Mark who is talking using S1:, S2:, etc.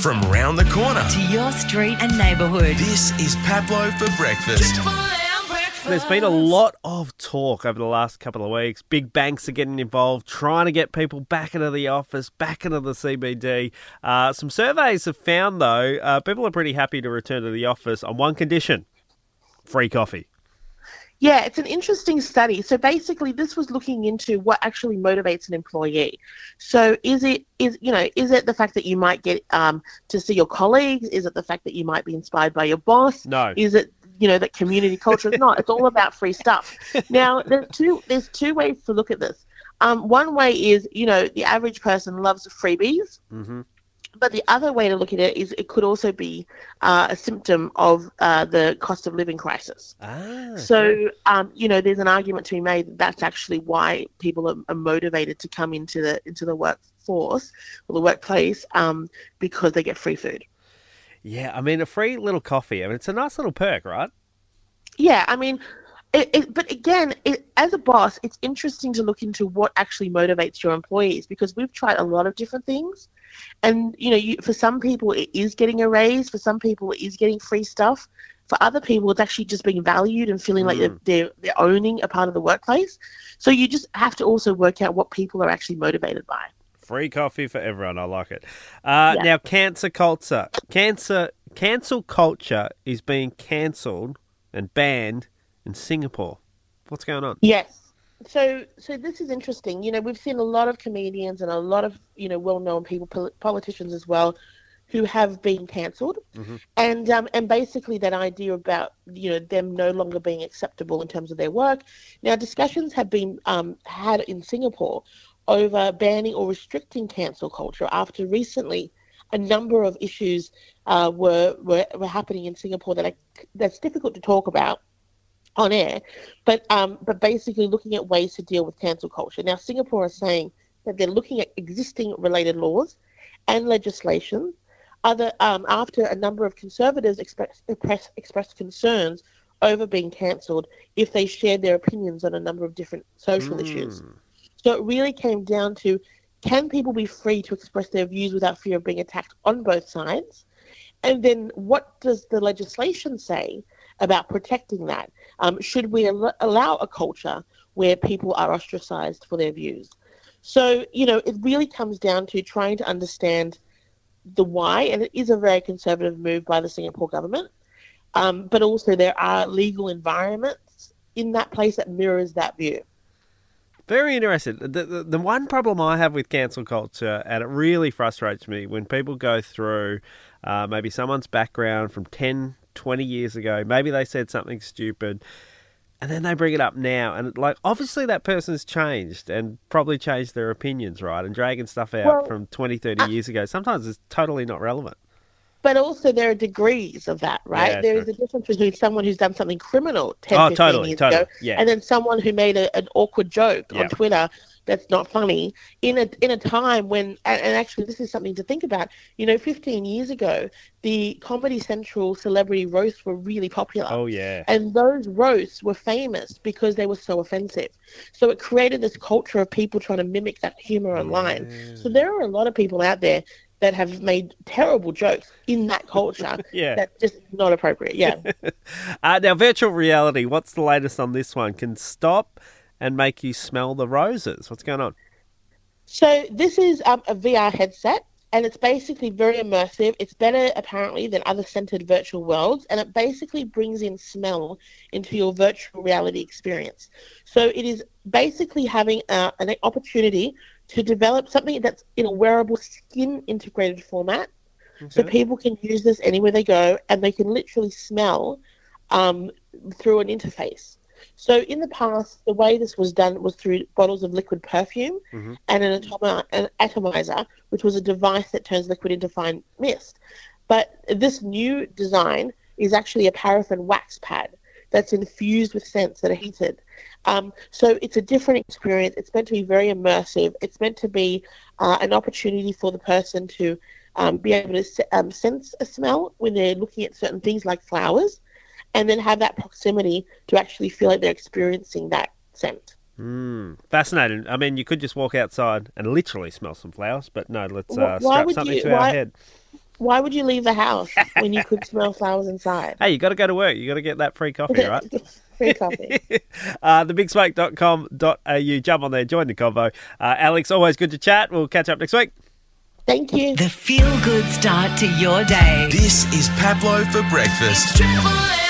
S1: from round the corner.
S2: to your street and neighbourhood.
S1: This is Pablo for breakfast.
S3: There's been a lot of talk over the last couple of weeks. Big banks are getting involved, trying to get people back into the office, back into the CBD. Uh, some surveys have found, though, uh, people are pretty happy to return to the office on one condition free coffee.
S4: Yeah, it's an interesting study. So basically, this was looking into what actually motivates an employee. So is it is you know is it the fact that you might get um, to see your colleagues? Is it the fact that you might be inspired by your boss?
S3: No.
S4: Is it you know that community culture? is not. It's all about free stuff. Now there's two there's two ways to look at this. Um, one way is you know the average person loves freebies.
S3: hmm
S4: But the other way to look at it is it could also be uh, a symptom of uh, the cost of living crisis.
S3: Ah,
S4: So, um, you know, there's an argument to be made that that's actually why people are, are motivated to come into the into the workforce or the workplace um, because they get free food.
S3: yeah, I mean, a free little coffee. I mean, it's a nice little perk, right?
S4: Yeah, I mean, it, it, but again, it, as a boss, it's interesting to look into what actually motivates your employees because we've tried a lot of different things, and you know, you, for some people it is getting a raise, for some people it is getting free stuff, for other people it's actually just being valued and feeling like they're, they're they're owning a part of the workplace. So you just have to also work out what people are actually motivated by.
S3: Free coffee for everyone. I like it. Uh,
S4: Yeah.
S3: Now, cancer culture, cancer, cancel culture is being cancelled and banned in Singapore. What's going on?
S4: Yes. So, so this is interesting. You know, we've seen a lot of comedians and a lot of you know well-known people, pol- politicians as well, who have been cancelled, and um, and basically that idea about you know them no longer being acceptable in terms of their work. Now, discussions have been um, had in Singapore over banning or restricting cancel culture after recently a number of issues uh, were, were were happening in Singapore that are, that's difficult to talk about on air, but um, but basically looking at ways to deal with cancel culture. Now, Singapore is saying that they're looking at existing related laws and legislation. Other um, after a number of conservatives express, express, expressed concerns over being cancelled if they shared their opinions on a number of different social issues. So it really came down to can people be free to express their views without fear of being attacked on both sides? And then what does the legislation say about protecting that? Um, should we al- allow a culture where people are ostracized for their views? So, you know, it really comes down to trying to understand the why, and it is a very conservative move by the Singapore government. Um, but also, there are legal environments in that place that mirrors that view.
S3: Very interesting. The, the, the one problem I have with cancel culture, and it really frustrates me when people go through uh, maybe someone's background from 10, 20 years ago, maybe they said something stupid, and then they bring it up now. And, like, obviously that person's changed and probably changed their opinions, right? And dragging stuff out
S4: Well,
S3: from 20, 30 years ago sometimes is totally not relevant.
S4: But also, there are degrees of that, right?
S3: Yeah,
S4: there
S3: true.
S4: is a difference between someone who's done something criminal 10,
S3: Oh,
S4: 15
S3: totally,
S4: years
S3: totally,
S4: ago,
S3: yeah.
S4: and then someone who made a, an awkward joke
S3: Yeah.
S4: on Twitter that's not funny in a in a time when, and, and actually, this is something to think about. You know, 15 years ago, the Comedy Central celebrity roasts were really popular.
S3: Oh, yeah.
S4: And those roasts were famous because they were so offensive. So it created this culture of people trying to mimic that humor mm. online. So there are a lot of people out there that have made terrible jokes in that culture
S3: Yeah.
S4: that's just not appropriate. Yeah.
S3: Uh, now, virtual reality, what's the latest on this one? Can stop and make you smell the roses. What's going on?
S4: so this is um, a VR headset. And it's basically very immersive. It's better, apparently, than other centered virtual worlds. And it basically brings in smell into your virtual reality experience. So it is basically having uh, an opportunity to develop something that's in a wearable skin integrated format. So people can use this anywhere they go, and they can literally smell um, through an interface. So in the past, the way this was done was through bottles of liquid perfume and an, atomi- an atomizer, which was a device that turns liquid into fine mist. But this new design is actually a paraffin wax pad that's infused with scents that are heated. Um, so it's a different experience. It's meant to be very immersive. It's meant to be uh, an opportunity for the person to um, be able to um, sense a smell when they're looking at certain things like flowers, and then have that proximity to actually feel like they're experiencing that scent.
S3: Mm, fascinating. I mean, you could just walk outside and literally smell some flowers, but no, let's uh,
S4: why
S3: strap something
S4: you-
S3: to our head.
S4: Why would you leave the house when you could smell flowers inside?
S3: Hey, you got to go to work. You got to get that free coffee, right?
S4: Free coffee.
S3: uh, thebigsmoke.com.au. Jump on there, join the convo. Uh, Alex, always good to chat. We'll catch up next week.
S4: Thank you.
S2: The feel good start to your day.
S1: This is Pablo for breakfast.
S2: Triple